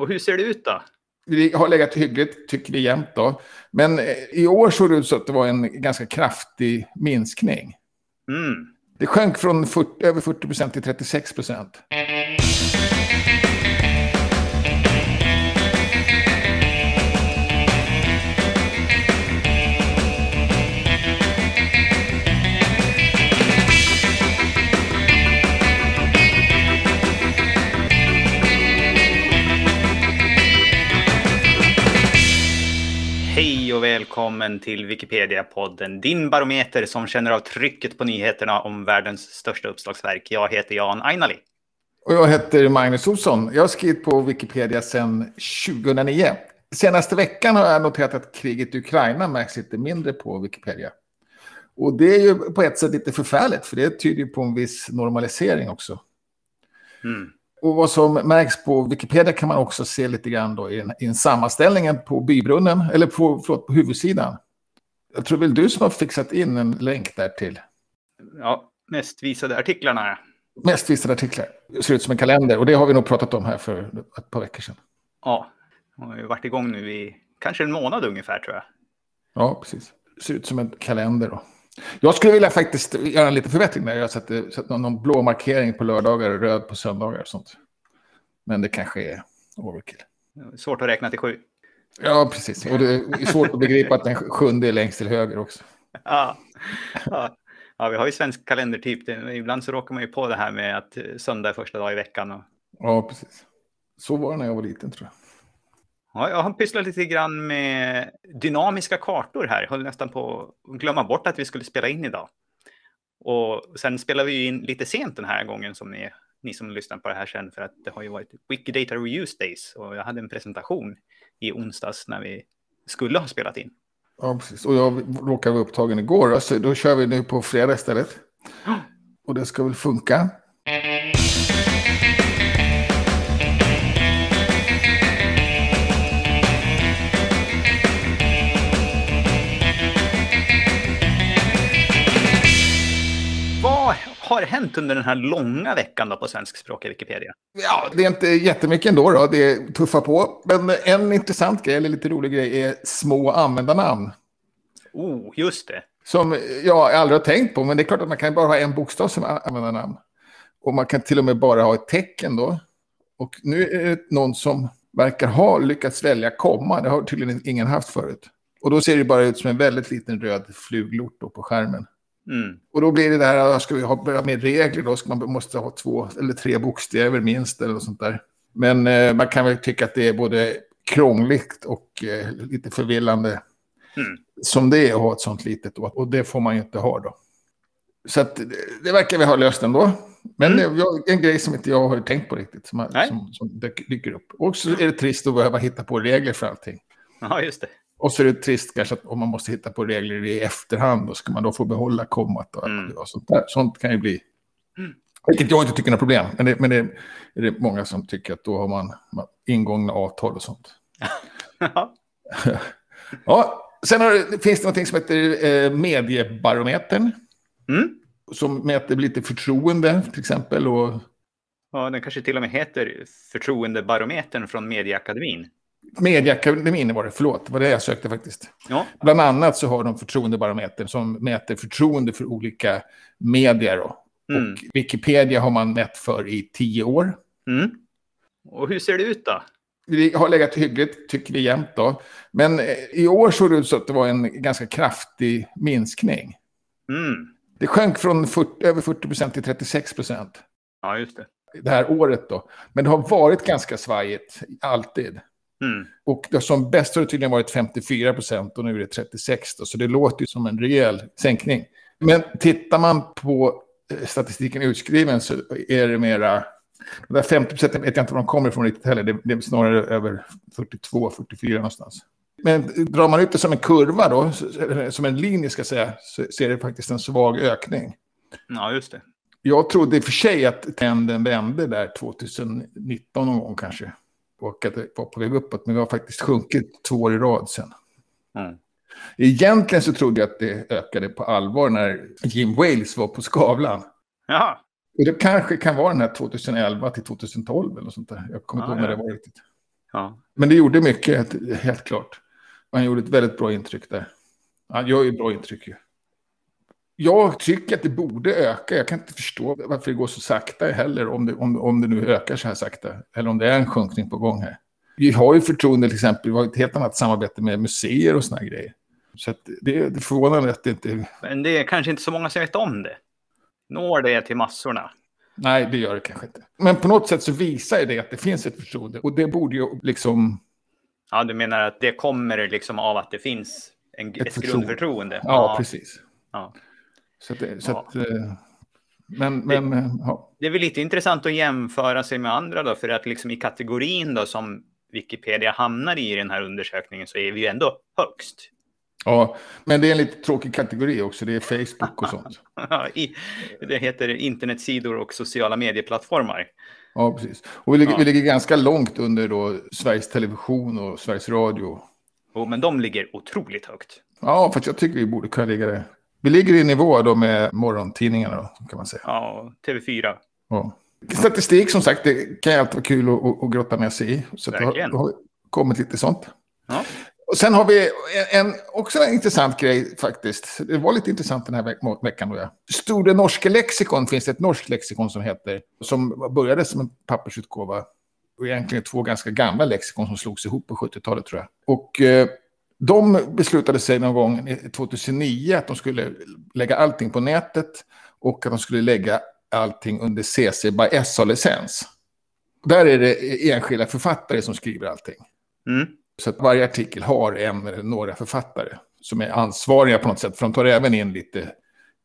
Och hur ser det ut då? Vi har legat hyggligt, tycker vi jämt då. Men eh, i år såg det ut så att det var en ganska kraftig minskning. Mm. Det sjönk från 40, över 40 procent till 36 procent. Välkommen till Wikipedia-podden, din barometer som känner av trycket på nyheterna om världens största uppslagsverk. Jag heter Jan Ainali. Och jag heter Magnus Olsson. Jag har skrivit på Wikipedia sedan 2009. Senaste veckan har jag noterat att kriget i Ukraina märks lite mindre på Wikipedia. Och det är ju på ett sätt lite förfärligt, för det tyder ju på en viss normalisering också. Mm. Och vad som märks på Wikipedia kan man också se lite grann då i, en, i en sammanställningen på bybrunnen, eller på, förlåt, på huvudsidan. Jag tror väl du som har fixat in en länk där till. Ja, mest visade artiklarna. Mest visade artiklar. Det ser ut som en kalender och det har vi nog pratat om här för ett par veckor sedan. Ja, och har ju varit igång nu i kanske en månad ungefär tror jag. Ja, precis. Det ser ut som en kalender då. Jag skulle vilja faktiskt göra en liten förbättring där. Jag sätter, sätter någon blå markering på lördagar och röd på söndagar och sånt. Men det kanske är overkill. Svårt att räkna till sju. Ja, precis. Och det är svårt att begripa att den sjunde är längst till höger också. Ja, ja. ja vi har ju svensk kalendertyp. Ibland så råkar man ju på det här med att söndag är första dag i veckan. Och... Ja, precis. Så var det när jag var liten tror jag. Ja, jag har pysslat lite grann med dynamiska kartor här. Jag höll nästan på att glömma bort att vi skulle spela in idag. Och sen spelar vi in lite sent den här gången som ni, ni som lyssnar på det här sen för att det har ju varit Wikidata Reuse Days och jag hade en presentation i onsdags när vi skulle ha spelat in. Ja, precis. Och jag råkade vara upptagen igår, så då kör vi nu på fredag istället. Och det ska väl funka. Har hänt under den här långa veckan då på svenskspråkiga Wikipedia? Ja, det är inte jättemycket ändå då. Det är tuffa på. Men en intressant grej, eller lite rolig grej, är små användarnamn. Oh, just det. Som jag aldrig har tänkt på, men det är klart att man kan bara ha en bokstav som användarnamn. Och man kan till och med bara ha ett tecken då. Och nu är det någon som verkar ha lyckats välja komma. Det har tydligen ingen haft förut. Och då ser det bara ut som en väldigt liten röd fluglort på skärmen. Mm. Och då blir det här, ska vi ha börja med regler då? Ska man måste ha två eller tre bokstäver minst eller något sånt där. Men eh, man kan väl tycka att det är både krångligt och eh, lite förvillande Mm. som det är att ha ett sånt litet. Och, och det får man ju inte ha då. Så att, det, det verkar vi ha löst ändå. Men Mm. det är en grej som inte jag har tänkt på riktigt. Som, som, som dyker upp. Och så är det trist att behöva hitta på regler för allting. Ja, just det. Och så är det trist kanske att om man måste hitta på regler i efterhand, då ska man då få behålla kommat och, Mm. och sånt där. Sånt kan ju bli... Mm. Vilket jag inte tycker är något problem, men det, men det är det många som tycker att då har man, man ingångna avtal och sånt. Ja. Sen det- finns det någonting som heter eh, mediebarometern, Mm. som mäter lite förtroende till exempel. Och Ja, den kanske till och med heter Förtroendebarometern från Medieakademin. Medieakademin var det, förlåt, det var det jag sökte faktiskt. Ja, Bland annat så har de förtroendebarometern som mäter förtroende för olika medier. Mm. Och Wikipedia har man mätt för i tio år. Mm. Och hur ser det ut då? Vi har legat hyggligt, tycker vi jämt då. Men eh, i år såg det ut så att det var en ganska kraftig minskning. Mm. Det sjönk från 40, över 40 procent till 36 procent Ja, just det. det här året då. Men det har varit ganska svajigt, alltid. Mm. Och som bäst har det tydligen varit 54 procent och nu är det 36 då, så det låter ju som en rejäl sänkning. Men tittar man på eh, statistiken utskriven så är det mera... De där 50 procent vet jag inte var de kommer ifrån riktigt heller. Det, det är snarare över 42, 44 någonstans. Men drar man ut det som en kurva då, som en linje ska jag säga, så är det faktiskt en svag ökning. Ja, just det. Jag trodde i och för sig att trenden vände där 2019 någon gång kanske. Och att det var på väg uppåt, men vi har faktiskt sjunkit två år i rad sen. Mm. Egentligen så trodde jag att det ökade på allvar när Jim Wales var på Skavlan. Jaha, Och det kanske kan vara den här 2011 till 2012 eller sånt där. Jag kommer inte Ja, ihåg när det var riktigt. Ja. Men det gjorde mycket, helt klart. Han gjorde ett väldigt bra intryck där. Han gör ju bra intryck ju. Jag tycker att det borde öka. Jag kan inte förstå varför det går så sakta heller, om det, om, om det nu ökar så här sakta. Eller om det är en sjunkning på gång här. Vi har ju förtroende till exempel, vi har ett helt annat samarbete med museer och såna grejer. Så det, är förvånande att det inte... Men det är kanske inte så många som vet om det. Når det till massorna? Nej, det gör det kanske inte. Men på något sätt så visar det att det finns ett förtroende. Och det borde ju liksom... Ja, du menar att det kommer liksom av att det finns en, ett, ett grundförtroende? Ja, ja, precis. Ja. Så att, det, så att, eh, men, men, det, ja. det är väl lite intressant att jämföra sig med andra då, för att liksom i kategorin då som Wikipedia hamnar i den här undersökningen så är vi ju ändå högst. Ja, men det är en lite tråkig kategori också. Det är Facebook och sånt. det heter internetsidor och sociala medieplattformar. Ja, precis. Och vi ligger, ja. vi ligger ganska långt under då Sveriges Television och Sveriges Radio. Oh, men de ligger otroligt högt. Ja, för jag tycker vi borde kunna ligga där. Vi ligger i nivå då med morgontidningarna då, kan man säga. Ja, TV4. Ja. Statistik som sagt, det kan ju alltid vara kul att, att grotta ner sig i. Så det har, har kommit lite sånt. Ja. Och sen har vi en, också en intressant grej faktiskt. Det var lite intressant den här veck veckan. Då, ja. Store norske lexikon finns det ett norskt lexikon som heter. Som började som en pappersutgåva. Och egentligen två ganska gamla lexikon som slogs ihop på 70-talet tror jag. Och eh, de beslutade sig någon gång 2009 att de skulle lägga allting på nätet. Och att de skulle lägga allting under CC by SA-licens. Där är det enskilda författare som skriver allting. Mm. Så att varje artikel har en eller några författare som är ansvariga på något sätt. För de tar även in lite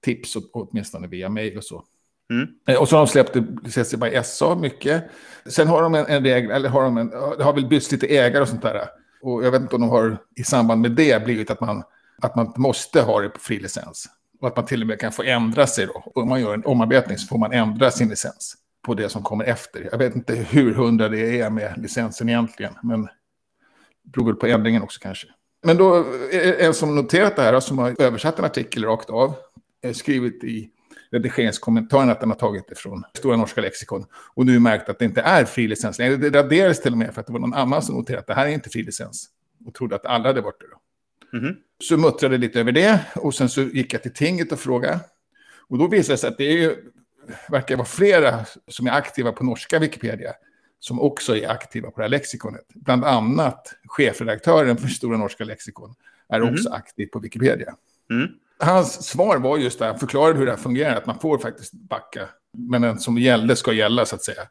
tips, åtminstone via mejl och så. Mm. Eh, och så har de släppt CC by SA mycket. Sen har de en, en regel, eller har de en, det har väl bytts lite ägare och sånt där. Och jag vet inte om de har i samband med det blivit att man, att man måste ha det på fri licens. Och att man till och med kan få ändra sig då. Om man gör en omarbetning så får man ändra sin licens på det som kommer efter. Jag vet inte hur hundra det är med licensen egentligen. Men det beror väl på ändringen också kanske. Men då, eh, en som noterat det här, som har översatt en artikel rakt av, eh, skrivit i redigeringskommentaren att den har tagit det från Stora Norska Lexikon. Och nu märkt att det inte är fri licens längre. Det raderades till och med för att det var någon annan som noterade att det här är inte fri licens. Och trodde att alla hade varit det. Då. Mm -hmm. Så muttrade lite över det och sen så gick jag till tinget och frågade. Och då visade det sig att det är ju, verkar vara flera som är aktiva på norska Wikipedia som också är aktiva på det här lexikonet. Bland annat chefredaktören för Stora Norska Lexikon är mm. också aktiv på Wikipedia. Mm. Hans svar var just det, han förklarade hur det här fungerar, att man får faktiskt backa. Men den som gällde ska gälla så att säga.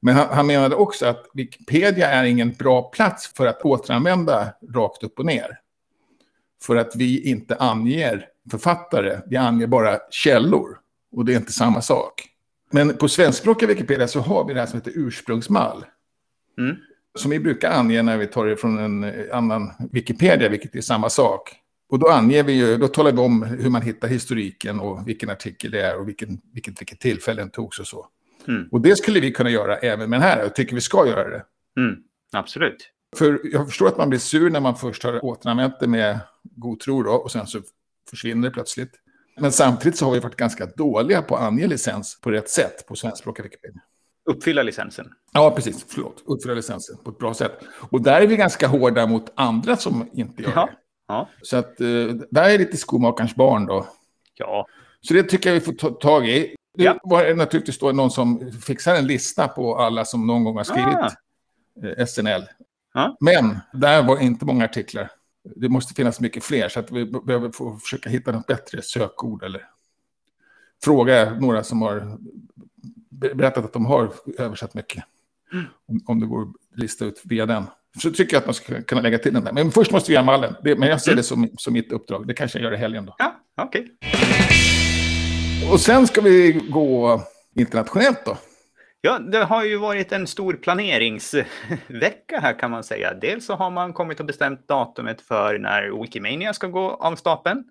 Men han, han menade också att Wikipedia är ingen bra plats för att återanvända rakt upp och ner. För att vi inte anger författare, vi anger bara källor. Och det är inte samma sak. Men på svenskspråkiga Wikipedia så har vi det här som heter ursprungsmall. Mm. Som vi brukar ange när vi tar det från en annan Wikipedia, vilket är samma sak. Och då anger vi ju, då talar vi om hur man hittar historiken och vilken artikel det är och vilken, vilket, vilket tillfälle den togs och så. Mm. Och det skulle vi kunna göra även med den här, och tycker vi ska göra det. Mm. Absolut. För jag förstår att man blir sur när man först har återanvänt det med god tro då, och sen så försvinner det plötsligt. Men samtidigt så har vi varit ganska dåliga på att ange licens på rätt sätt på svenskspråkiga Wikipedia. Uppfylla licensen. Ja, precis. Förlåt. Uppfylla licensen på ett bra sätt. Och där är vi ganska hårda mot andra som inte gör ja. det. Ja. Så att uh, där är lite skomakarens barn då. Ja. Så det tycker jag vi får ta tag i. Det Ja. var naturligtvis då någon som fixar en lista på alla som någon gång har skrivit Ah. eh, SNL. Ja. Men där var inte många artiklar. Det måste finnas mycket fler, så att vi be- behöver få försöka hitta något bättre sökord eller fråga några som har be- berättat att de har översatt mycket. Mm. Om, om det går att lista ut via den. Så tycker jag att man ska kunna lägga till den där. Men först måste vi göra mallen. Men jag ser Mm. det som, som mitt uppdrag. Det kanske jag gör i helgen då. Ja, okej. Och sen ska vi gå internationellt då. Ja, det har ju varit en stor planeringsvecka här kan man säga. Dels så har man kommit och bestämt datumet för när Wikimania ska gå av stapeln.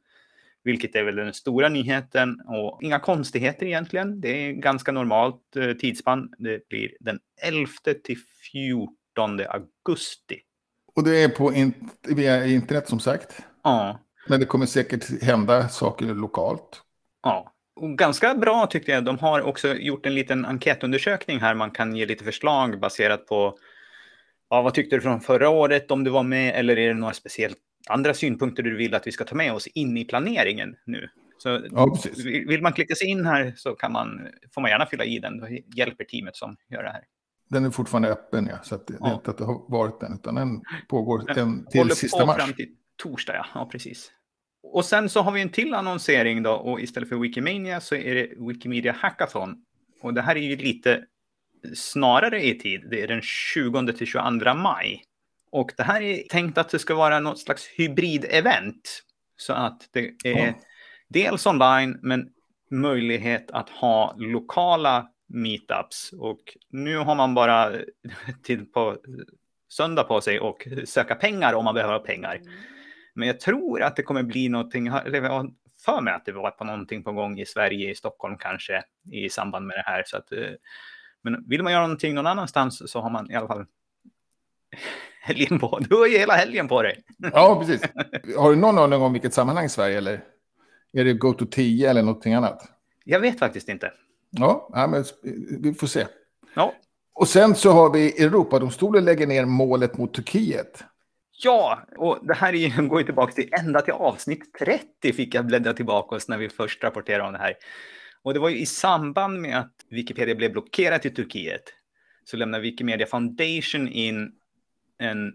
Vilket är väl den stora nyheten och inga konstigheter egentligen. Det är ganska normalt eh, tidsspann. Det blir den 11 till 14 augusti. Och det är på in, via internet som sagt. Ja, Men det kommer säkert hända saker lokalt. ja. Och ganska bra tyckte jag. De har också gjort en liten enkätundersökning här. Man kan ge lite förslag baserat på Ja, vad tyckte du från förra året om du var med eller är det några speciellt andra synpunkter du vill att vi ska ta med oss in i planeringen nu? Så Ja, vill man klicka sig in här så kan man, får man gärna fylla i den. Då hjälper teamet som gör det här. Den är fortfarande öppen, ja. Så det, det är Ja. inte att det har varit den, utan den pågår Den en, Håller till sista mars. fram till torsdag, ja. ja. precis. Och sen så har vi en till annonsering då och istället för Wikimania så är det Wikimedia Hackathon. Och det här är ju lite snarare i tid. Det är den 20 till 22 maj. Och det här är tänkt att det ska vara något slags hybrid-event. Så att det är Ja. dels online men möjlighet att ha lokala meetups. Och nu har man bara tid på söndag på sig och söka pengar om man behöver pengar. Men jag tror att det kommer bli någonting, eller jag har för mig att det var på någonting på gång i Sverige, i Stockholm kanske, i samband med det här. Så att, eh, men vill man göra någonting någon annanstans så har man i alla fall helgen på. Du har ju hela helgen på dig. Ja, precis. Har du någon aning om vilket sammanhang i Sverige, eller? Är det Go to 10 eller någonting annat? Jag vet faktiskt inte. Ja, ja men vi får se. Ja, Och sen så har vi Europadomstolen lägger ner målet mot Turkiet. Ja, och det här ju, går ju tillbaka till ända till avsnitt 30 fick jag bläddra tillbaka oss när vi först rapporterade om det här. Och det var ju i samband med att Wikipedia blev blockerat i Turkiet så lämnade Wikimedia Foundation in en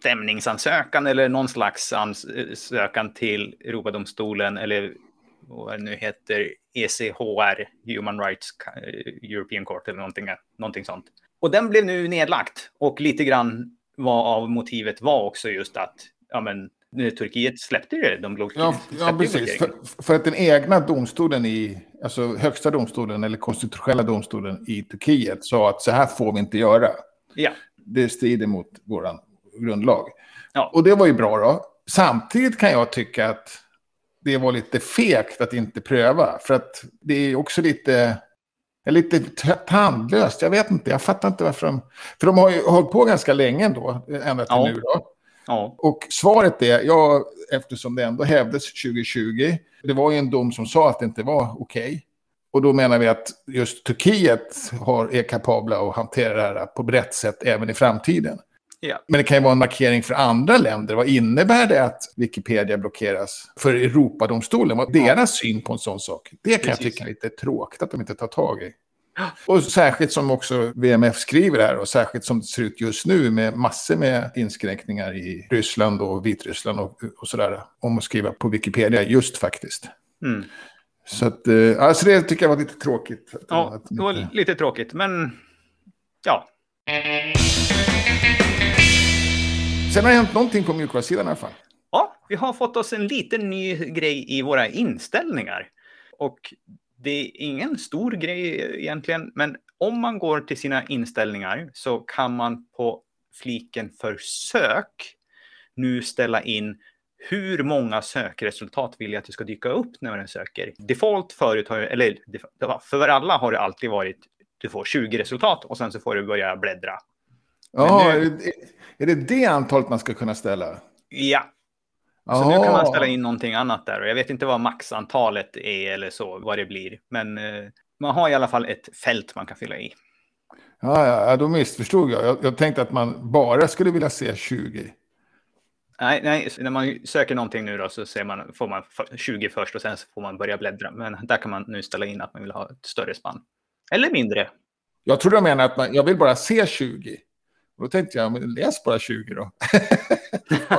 stämningsansökan eller någon slags ansökan till Europadomstolen eller vad det nu heter ECHR, Human Rights European Court eller någonting, någonting sånt. Och den blev nu nedlagt och lite grann vad av motivet var också just att ja, men, Turkiet släppte det. De block- Ja, ja precis. För, för att den egna domstolen i, alltså högsta domstolen eller konstitutionella domstolen i Turkiet sa att så här får vi inte göra. Ja, Det strider mot vår grundlag. Ja. Och det var ju bra då. Samtidigt kan jag tycka att det var lite fegt att inte pröva. För att det är också lite, är lite tandlöst. Jag vet inte, jag fattar inte varför de... För de har ju hållit på ganska länge ändå, ända till Ja. nu då. ja, Och svaret är, ja, eftersom det ändå hävdes 2020, det var ju en dom som sa att det inte var okej. Och då menar vi att just Turkiet har, är kapabla att hantera det här på rätt sätt även i framtiden. Ja. Men det kan ju vara en markering för andra länder. Vad innebär det att Wikipedia blockeras för Europadomstolen? Vad deras syn på en sån sak? Det kan jag Precis. tycka är lite tråkigt att de inte tar tag i. Och särskilt som också VMF skriver här och särskilt som det ser ut just nu med massor med inskränkningar i Ryssland och Vitryssland och, och sådär. Om att skriva på Wikipedia just faktiskt. Mm. Så att, alltså det tycker jag var lite tråkigt. ja det var lite tråkigt, men ja. Sen har det hänt någonting på mjukvarusidan i alla fall. Ja, vi har fått oss en liten ny grej i våra inställningar. Och det är ingen stor grej egentligen, men om man går till sina inställningar så kan man på fliken för sök nu ställa in hur många sökresultat vill jag att det ska dyka upp när man söker. Default förut har ju, eller för alla har det alltid varit du får 20 resultat och sen så får du börja bläddra. Ja, nu- är, det, det antalet man ska kunna ställa? Ja, Så nu kan man ställa in någonting annat där. Och jag vet inte vad maxantalet är eller så, vad det blir. Men eh, man har i alla fall ett fält man kan fylla i. Ja, ja, då missförstod jag. jag. Jag tänkte att man bara skulle vilja se 20. Nej, nej, när man söker någonting nu då så ser man, får man f- 20 först och sen så får man börja bläddra. Men där kan man nu ställa in att man vill ha ett större spann. Eller mindre. Jag tror de menar att man, jag vill bara se 20. Och då tänkte jag, men läs bara 20 då.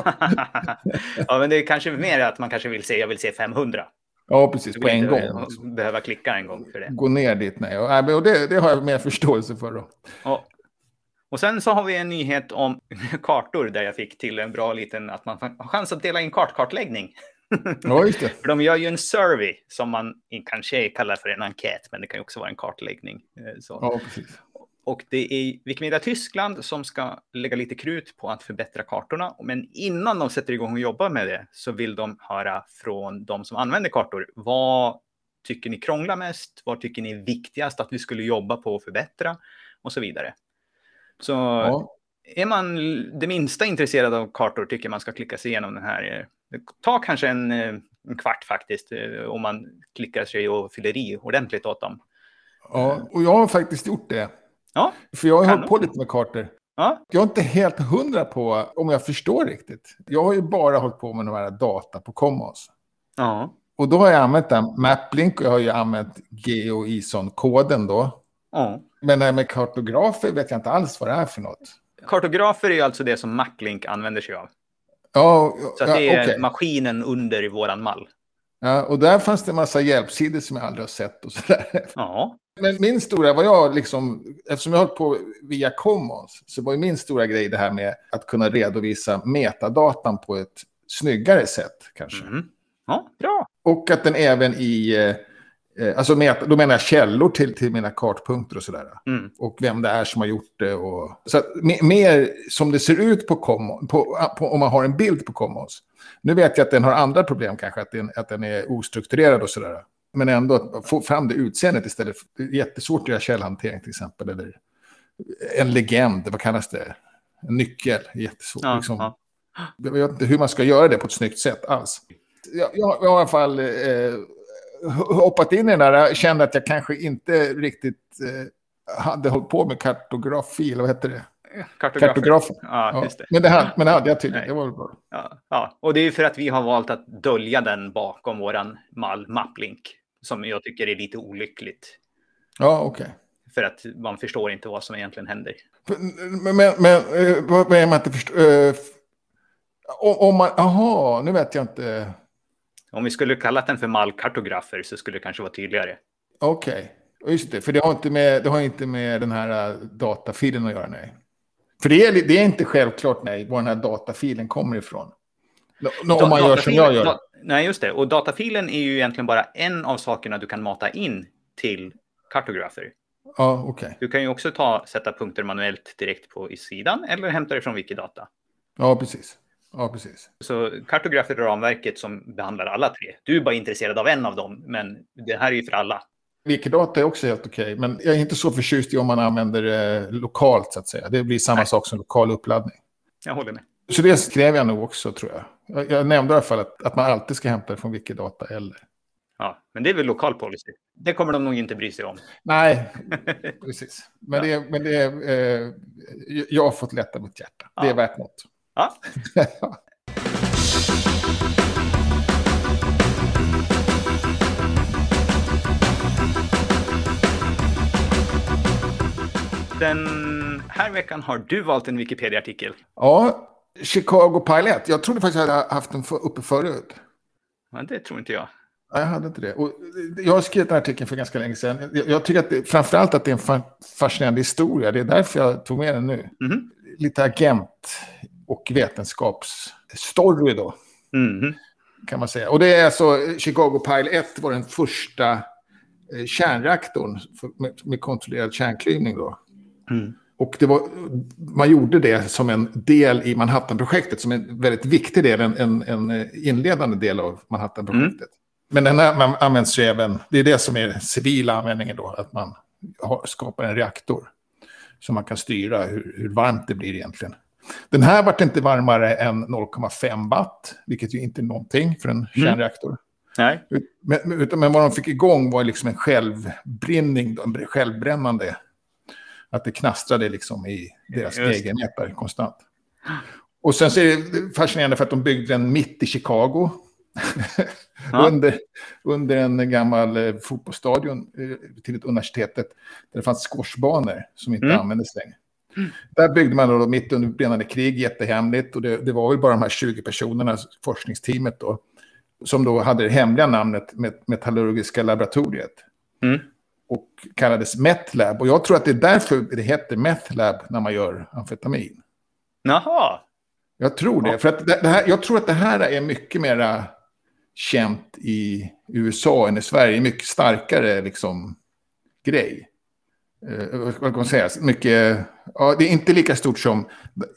ja, men det är kanske mer att man kanske vill se, jag vill se 500. Ja, precis, på en gång. Behöva klicka en gång för det. Gå ner dit, nej. Och, och det, det har jag mer förståelse för då. Ja. Och sen så har vi en nyhet om kartor där jag fick till en bra liten att man har chans att dela in kartkartläggning. Ja, just det. För de gör ju en survey som man kanske kallar för en enkät, men det kan ju också vara en kartläggning. Eh, Så. Ja, precis. Och det är Wikimedia Tyskland som ska lägga lite krut på att förbättra kartorna. Men innan de sätter igång och jobbar med det så vill de höra från de som använder kartor. Vad tycker ni krånglar mest? Vad tycker ni är viktigast att vi skulle jobba på att förbättra? Och så vidare. Så Ja. är man det minsta intresserad av kartor tycker man ska klicka sig igenom den här. Det tar kanske en, eh, en kvart faktiskt eh, om man klickar sig och fyller i ordentligt åt dem. ja, och jag har faktiskt gjort det. Ja, För jag har hållit på lite med kartor. Ja, Jag är inte helt hundra på om jag förstår riktigt. Jag har ju bara hållit på med de här data på Commons. ja, Och då har jag använt den Maplink och jag har ju använt GeoISON-koden då. ja. Men det här med kartografer vet jag inte alls vad det är för något. Kartografer är ju alltså det som Maclink använder sig av. Ja, Så det är okej. maskinen under i våran mall. Ja, och där fanns det en massa hjälpsidor som jag aldrig har sett och sådär. Ja, Men min stora, vad jag liksom, eftersom jag har hållit på via Commons, så var ju min stora grej det här med att kunna redovisa metadatan på ett snyggare sätt kanske. mm. ja bra. Och att den även i, eh, alltså meta, då menar jag källor till, till mina kartpunkter och sådär. Mm. Och vem det är som har gjort det. Och, så att, me- mer som det ser ut på, Commons, på, på om man har en bild på Commons. Nu vet jag att den har andra problem kanske, att den, att den är ostrukturerad och sådär. Men ändå att få fram det utseendet istället. för- Det är jättesvårt att göra källhantering till exempel. Eller en legend, vad kallas det? En nyckel, jättesvårt. Ja, liksom. ja. Jag vet inte hur man ska göra det på ett snyggt sätt alls. Jag, jag, jag har i alla fall eh, hoppat in i den där. Kände att jag kanske inte riktigt eh, hade hållit på med kartografi, eller vad heter det? Kartografer. Ja, Ja. just det. Men, det hade, men det hade jag tydligen. Det var väl bra. Ja, ja. Och det är för att vi har valt att dölja den bakom våran mall Maplink. Som jag tycker är lite olyckligt. Ja, okej. För att man förstår inte vad som egentligen händer. Men, men, men eh, vad är man inte förstår? Om man, aha, nu vet jag inte. Om vi skulle kallat den för mallkartografer så skulle det kanske vara tydligare. Okej, just det. För det har inte med, det har inte med den här eh, datafilen att göra, nej. För det är, det är inte självklart, nej, var den här datafilen kommer ifrån. Nå- Om man gör som jag gör. Nej, just det. Och datafilen är ju egentligen bara en av sakerna du kan mata in till kartografer. Ja, okej. Du kan ju också ta, sätta punkter manuellt direkt på i sidan eller hämta det från Wikidata. Ja, precis. Ja, precis. Så kartografer är ramverket som behandlar alla tre. Du är bara intresserad av en av dem, men det här är ju för alla. Wikidata är också helt okej, men jag är inte så förtjust i om man använder det lokalt, så att säga. Det blir samma Nej. sak som lokal uppladdning. Jag håller med. Så det skrev jag nog också, tror jag. Jag, jag nämnde i alla fall att, att man alltid ska hämta det från Wikidata eller... Ja, men det är väl lokal policy. Det kommer de nog inte bry sig om. Nej, precis. Men, det, är- men det är, eh, jag har fått lätta mitt hjärta. Det är Ja. värt något. Ja, den här veckan har du valt en Wikipedia-artikel. ja, Chicago Pilot. Jag trodde faktiskt att jag hade haft den uppe förut. Men det tror inte jag. Nej, jag hade inte det. Och jag har skrivit den här artikeln för ganska länge sedan. Jag, tycker att det, framförallt att det är en fa fascinerande historia. Det är därför jag tog med den nu. Mhm. Lite agent och vetenskapsstory då, Mhm. kan man säga. Och det är alltså, Chicago Pile 1 var den första eh, kärnreaktorn med, med kontrollerad kärnklyvning då. Mm. Och det var, man gjorde det som en del i Manhattan-projektet, som en väldigt viktig del, en, en, eh, inledande del av Manhattan-projektet. Men den här man används ju även, det är det som är civila användningen då, att man har, skapar en reaktor. Så man kan styra hur, hur varmt det blir egentligen. Den här vart inte varmare än 0,5 watt, vilket ju inte är någonting för en kärnreaktor. Nej. Men, men, utan, men vad de fick igång var liksom en självbrinning, en självbrännande. Att det knastrade liksom i deras Just konstant. Och sen så är det fascinerande för att de byggde den mitt i Chicago. Ja. under, under en gammal eh, fotbollsstadion eh, till ett universitetet. Där det fanns squashbanor som inte Mm. användes längre. Där byggde man då mitt under brinnande krig, jättehemligt. Och det, det var väl bara de här 20 personerna, forskningsteamet då, som då hade det hemliga namnet met Metallurgiska laboratoriet. Mm. Och kallades Metlab. Och jag tror att det är därför det heter Metlab när man gör amfetamin. Jaha. Jag tror det. Ja. För att det, det här, jag tror att det här är mycket mera känt i USA än i Sverige. Mycket starkare liksom, grej. Eh, vad kan man säga? Mycket, ja, det är inte lika stort som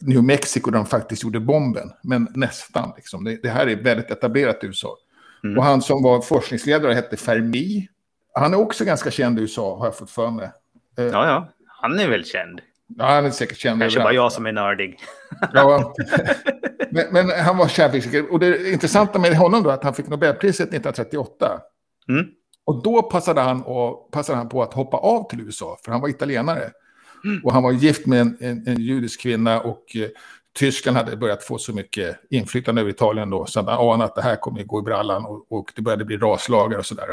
New Mexico där de faktiskt gjorde bomben. Men nästan. Liksom. Det, det här är väldigt etablerat i USA. Mm. Och han som var forskningsledare hette Fermi. Han är också ganska känd i USA har jag fått för mig. Ja, ja. Han är väl känd. Ja, han är säkert känd Kanske bara jag som är nördig. Ja. men, men han var kärnfysiker. Och det intressanta med honom då är att han fick Nobelpriset 1938. Mm. Och då passade han, och, passade han på att hoppa av till USA, för han var italienare. Mm. Och han var gift med en, en, en judisk kvinna och eh, Tyskland hade börjat få så mycket inflytande över Italien då, så han anade att det här kommer gå i brallan och, och det började bli raslagar och sådär.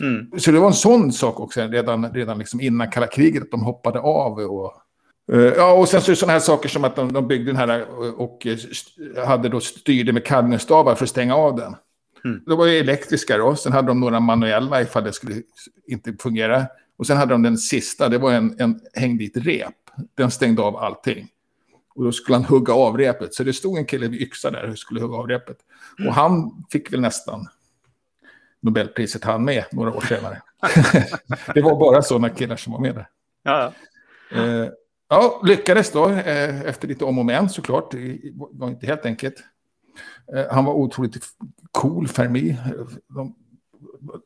Mm. Så det var en sån sak också, redan, redan liksom innan kalla kriget, att de hoppade av. Och, uh, ja, och sen så är det sådana här saker som att de, de byggde den här och, och hade då styrde med kadmiumstavar för att stänga av den. Mm. Det var ju elektriska då, sen hade de några manuella ifall det skulle inte fungera. Och sen hade de den sista, det var en, en hängde i ett rep. Den stängde av allting. Och då skulle han hugga av repet. Så det stod en kille vid yxa där och skulle hugga av repet. Och han fick väl nästan Nobelpriset han med några år senare. det var bara sådana killar som var med där. Ja, ja. Eh, ja lyckades då eh, efter lite om och men såklart. Det var inte helt enkelt. Eh, han var otroligt cool, Fermi. De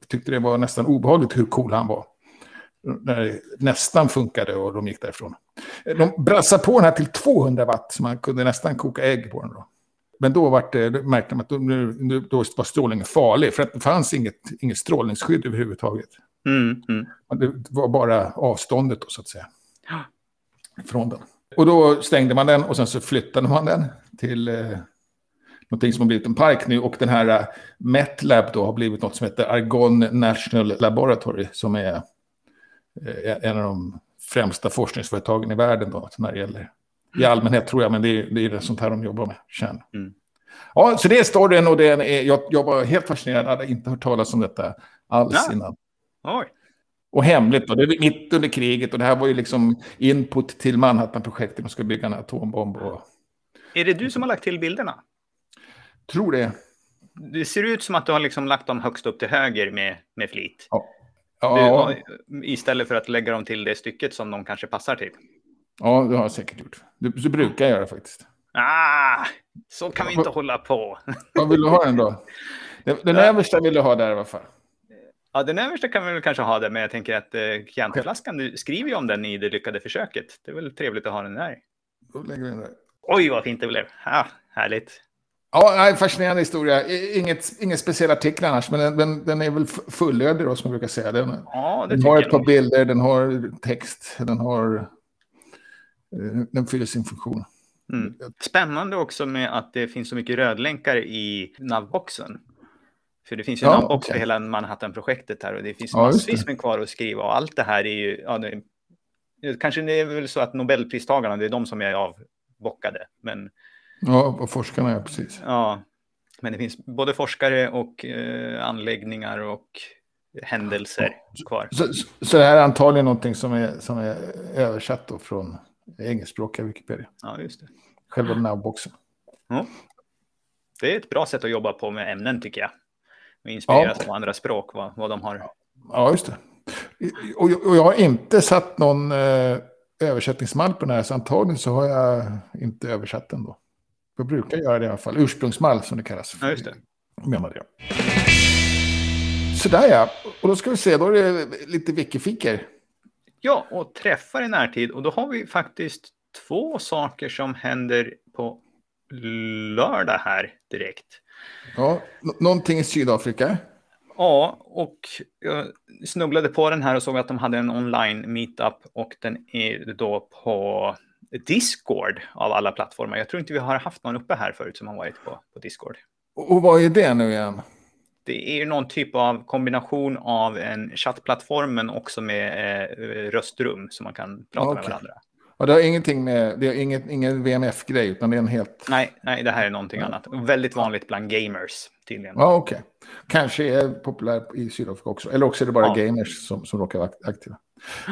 tyckte det var nästan obehagligt hur cool han var när det nästan funkade och de gick därifrån. De brassade på den här till 200 watt så man kunde nästan koka ägg på den. Då. Men då var det, märkte man att då, nu, då var strålningen farlig för att det fanns inget, inget strålningsskydd överhuvudtaget. Mm, mm. Det var bara avståndet då, så att säga. Från den. Och då stängde man den och sen så flyttade man den till eh, någonting som har blivit en park nu. Och den här uh, MetLab då har blivit något som heter Argonne National Laboratory som är Eh, en av de främsta forskningsföretagen i världen då, när det gäller. I allmänhet tror jag, men det är, det är det sånt här de jobbar med. Kärn. Mm. Ja, så det är storyn och den är, jag, jag var helt fascinerad, jag hade inte hört talas om detta alls ja. innan. Oj. Och hemligt då, det är mitt under kriget och det här var ju liksom input till Manhattan-projektet, de ska bygga en atombomb. Och... Är det du som har lagt till bilderna? Tror det. Det ser ut som att du har liksom lagt dem högst upp till höger med, med flit. Ja. Ja. Du, istället för att lägga dem till det stycket som de kanske passar till. Ja, det har jag säkert gjort. Det, det brukar jag göra faktiskt. Ah, så kan vi inte hålla på. Vad vill du ha den då? Den, översta vill du ha där i alla fall. Ja, den översta kan vi väl kanske ha det, men jag tänker att eh, Chianti-flaskan, du skriver ju om den i det lyckade försöket. Det är väl trevligt att ha den där. Då lägger vi den där. Oj, vad fint det blev. Ah, härligt. Ja, fascinerande historia. Inget, ingen speciell artikel annars, men den, den, den är väl fullödig då, som jag brukar säga. Den, ja, den har ett par bilder, den har text, den har... Eh, den fyller sin funktion. Mm. Spännande också med att det finns så mycket rödlänkar i navboxen. För det finns ju ja, en navbox okay. för hela Manhattan-projektet här och det finns ja, massvis med kvar att skriva och allt det här är ju... Ja, det, kanske det är väl så att Nobelpristagarna, det är de som är avbockade, men Ja, och forskarna, ja, precis. Ja, men det finns både forskare och eh, anläggningar och händelser kvar. Så, så, så det här är antagligen någonting som är, som är översatt då från engelskspråkiga Wikipedia? Ja, just det. Själva den här boxen. Ja. Det är ett bra sätt att jobba på med ämnen tycker jag. Och inspireras ja. av andra språk, vad, vad de har. Ja, just det. Och, och jag har inte satt någon eh, översättningsmall på den här, så antagligen så har jag inte översatt den då. Jag brukar göra det i alla fall. Ursprungsmall som det kallas. Ja, just det. Menar det. Sådär ja. Och då ska vi se, då är det lite wikifiker. Ja, och träffar i närtid. Och då har vi faktiskt två saker som händer på lördag här direkt. Ja, någonting i Sydafrika. Ja, och jag snubblade på den här och såg att de hade en online meetup och den är då på Discord av alla plattformar. Jag tror inte vi har haft någon uppe här förut som har varit på, på Discord. Och vad är det nu igen? Det är någon typ av kombination av en chattplattform men också med eh, röstrum så man kan prata okay. med varandra. Och det har ingenting med, det är ingen, ingen VMF-grej utan det är en helt... Nej, nej, det här är någonting ja. annat. Väldigt vanligt bland gamers tydligen. Ja, okej. Okay. Kanske är populär i Sydafrika också. Eller också är det bara ja. gamers som, som råkar vara aktiva.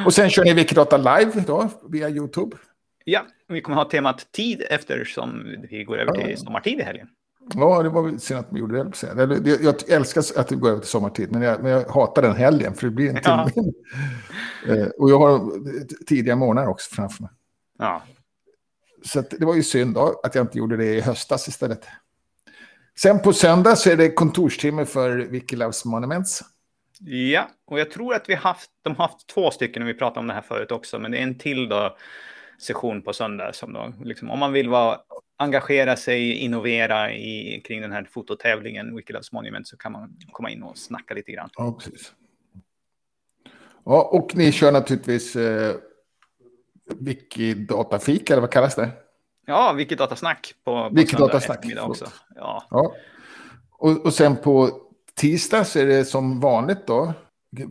Och sen kör ni Wikidata live då, via YouTube. Ja, vi kommer ha temat tid eftersom vi går över till sommartid i helgen. Ja, det var väl synd att vi gjorde det. Jag älskar att vi går över till sommartid, men jag, men jag hatar den helgen för det blir en timme. Ja. Eh, och jag har tidiga morgnar också framför mig. Ja. Så det var ju synd då, att jag inte gjorde det i höstas istället. Sen på söndag så är det kontorstimme för Wikiloves Monuments. Ja, och jag tror att vi haft, de har haft två stycken, och vi pratade om det här förut också, men det är en till då session på söndag. Som då, liksom, om man vill vara, engagera sig, innovera i, kring den här fototävlingen, Wikiloves Monument, så kan man komma in och snacka lite grann. Ja, precis. Ja, och ni kör naturligtvis eh, Wiki-datafika, eller vad kallas det? Ja, Wiki-datasnack på, på Wiki-datasnack. också. Ja. ja. Och, och sen på tisdag så är det som vanligt då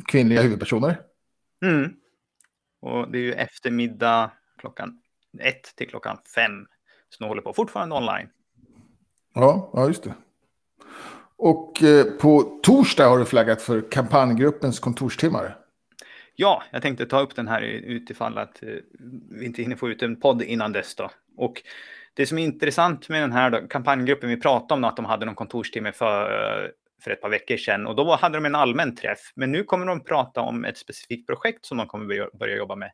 kvinnliga huvudpersoner. Mm. Och det är ju eftermiddag klockan ett till klockan fem. Så de håller på fortfarande online. Ja, ja just det. Och eh, på torsdag har du flaggat för kampanjgruppens kontorstimmar. Ja, jag tänkte ta upp den här utifall att eh, vi inte hinner få ut en podd innan dess. Då. Och det som är intressant med den här då, kampanjgruppen, vi pratade om att de hade någon kontorstimme för, för ett par veckor sedan och då hade de en allmän träff. Men nu kommer de prata om ett specifikt projekt som de kommer börja jobba med.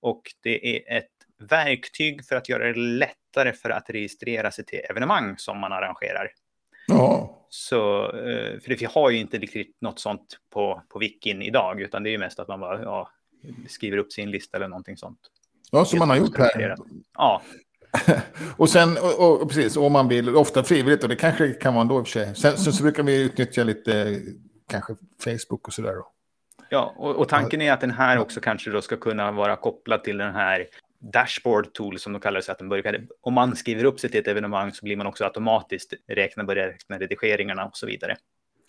Och det är ett verktyg för att göra det lättare för att registrera sig till evenemang som man arrangerar. Ja. Så, eh, för vi har ju inte riktigt något sånt på, på Wikin idag, utan det är ju mest att man bara ja, skriver upp sin lista eller någonting sånt. Ja, som man har gjort här. Ja. och sen, och, och, precis, om man vill, ofta frivilligt, och det kanske kan vara ändå i och för sig. Sen, sen så brukar vi utnyttja lite, kanske Facebook och sådär. Ja, och, och tanken är att den här också kanske då ska kunna vara kopplad till den här dashboard tool som de kallar det, så att de börjar, om man skriver upp sig till ett evenemang så blir man också automatiskt räkna, börja räkna redigeringarna och så vidare.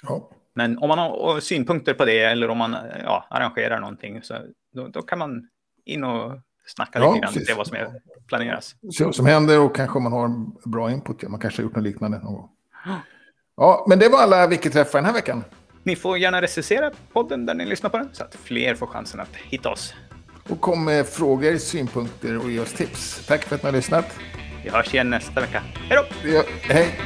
Ja. Men om man har synpunkter på det eller om man ja, arrangerar någonting så då, då kan man in och snacka ja, lite grann, se vad som är, planeras. Se vad som händer och kanske om man har en bra input. Man kanske har gjort något liknande någon gång. Ja, men det var alla Wiki-träffar den här veckan. Ni får gärna recensera podden där ni lyssnar på den så att fler får chansen att hitta oss. Och kom med frågor, synpunkter och ge oss tips. Tack för att ni har lyssnat. Vi hörs igen nästa vecka. Hej då! Ja, hej!